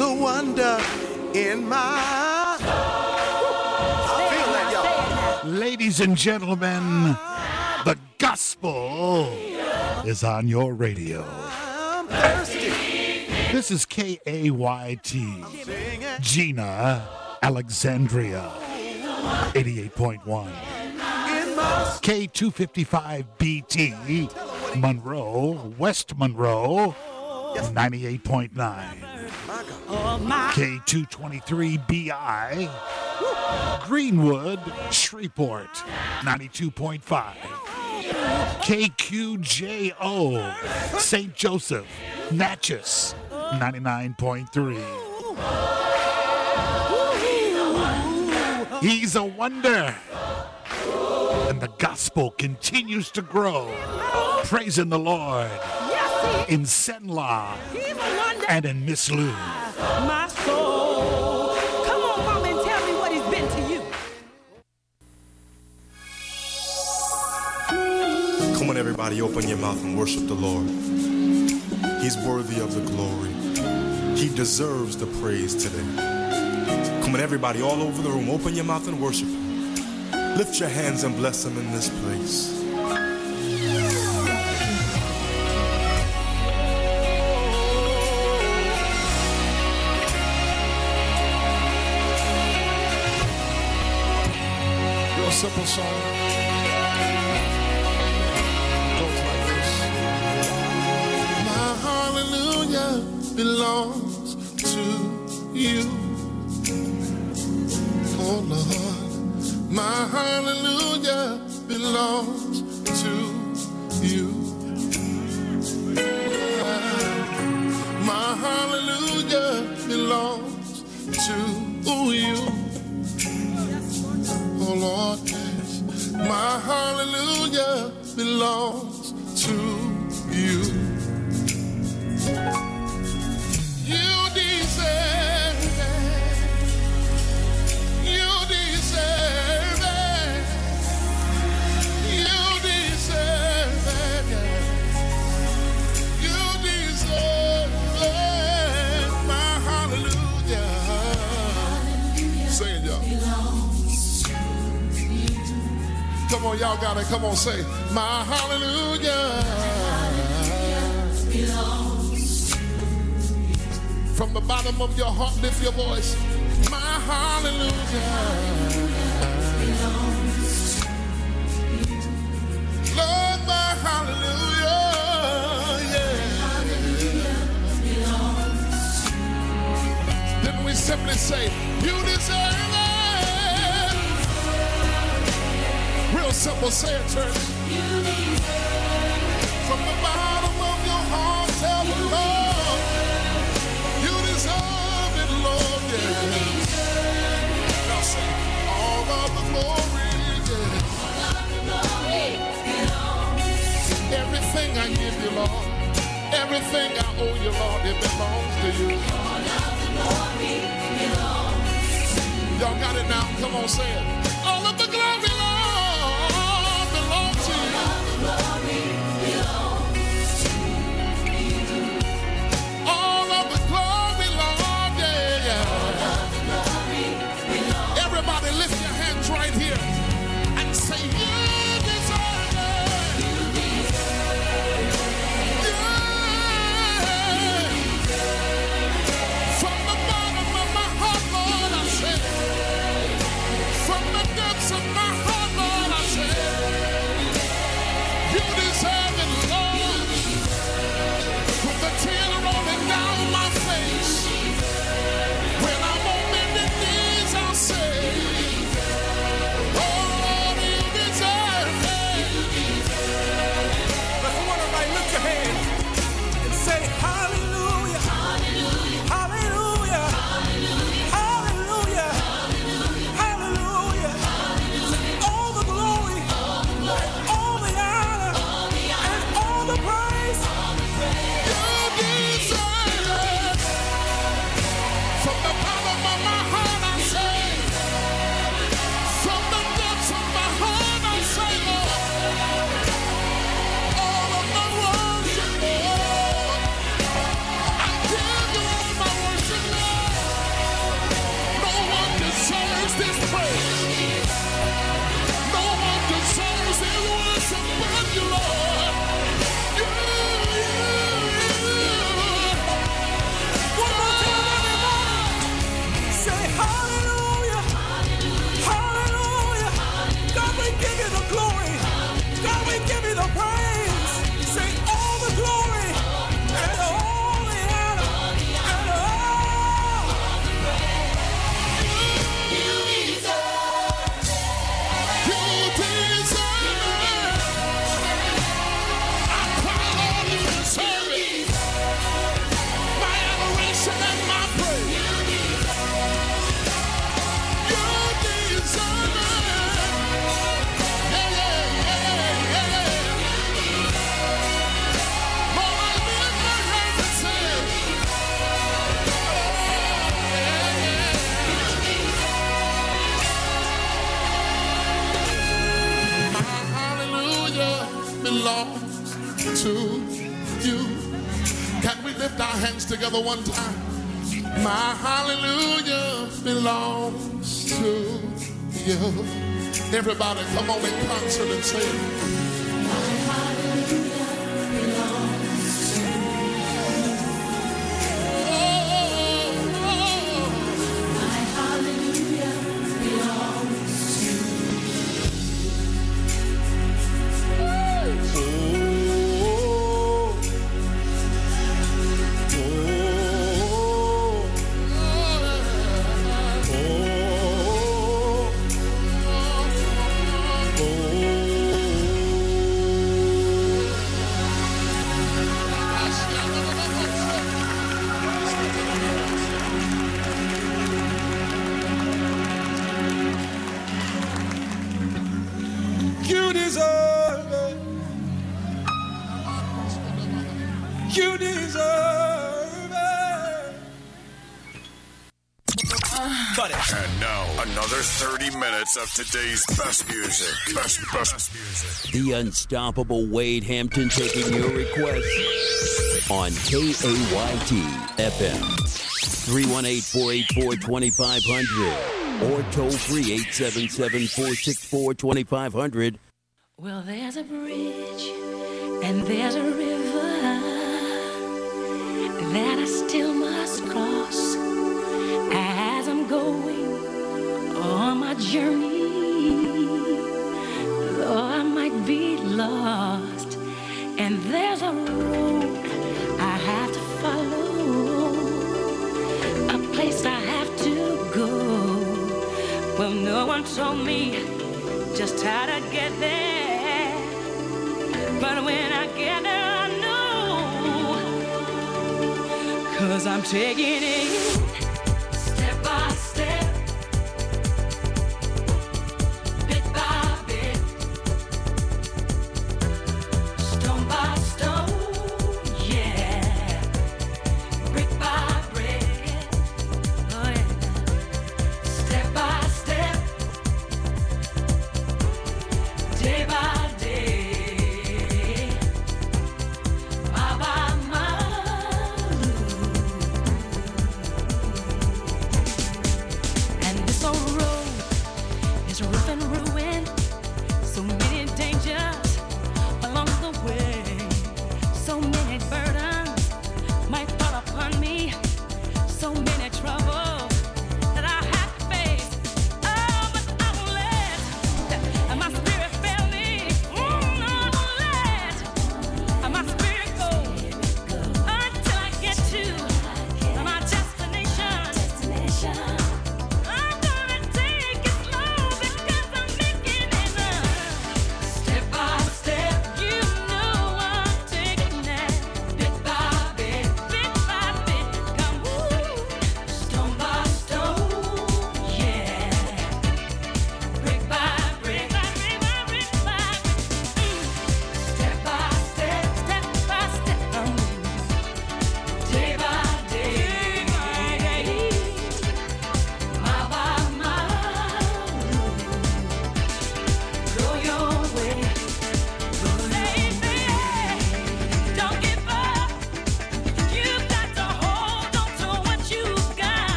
He's a wonder in my. I feel that, y'all. Ladies and gentlemen, the gospel is on your radio. I'm thirsty. This is K A Y T, Jena Alexandria, 88.1. in my. K255BT, Monroe, West Monroe, 98.9. My K223BI, Greenwood, Shreveport, 92.5. KQJO, St. Joseph, Natchez, 99.3. He's a wonder. And the gospel continues to grow. Praising the Lord in Cenla and in Miss Lou. My soul. Come on, mama, and tell me what he's been to you. Come on, everybody, open your mouth and worship the Lord. He's worthy of the glory. He deserves the praise today. Come on, everybody, all over the room, open your mouth and worship Him. Lift your hands and bless Him in this place. Real simple song. Belongs to you. Oh Lord, my hallelujah belongs to you. My hallelujah belongs to you. Hallelujah Come on, say, My hallelujah. From the bottom of your heart, lift your voice. My hallelujah. Lord, my hallelujah. Yeah. Then we simply say, You deserve Simple, say it, church. Together one time. My hallelujah belongs to you. Everybody, come on in concert and say. And now, another 30 minutes of today's best music. Best, best music. The unstoppable Wade Hampton taking your requests on KAYT FM. 318-484-2500 or toll free 877-464-2500. Well, there's a bridge and there's a river that I journey. Though I might be lost, and there's a road I have to follow, a place I have to go. Well, no one told me just how to get there. But when I get there, I know. Cause I'm taking it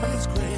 grace. His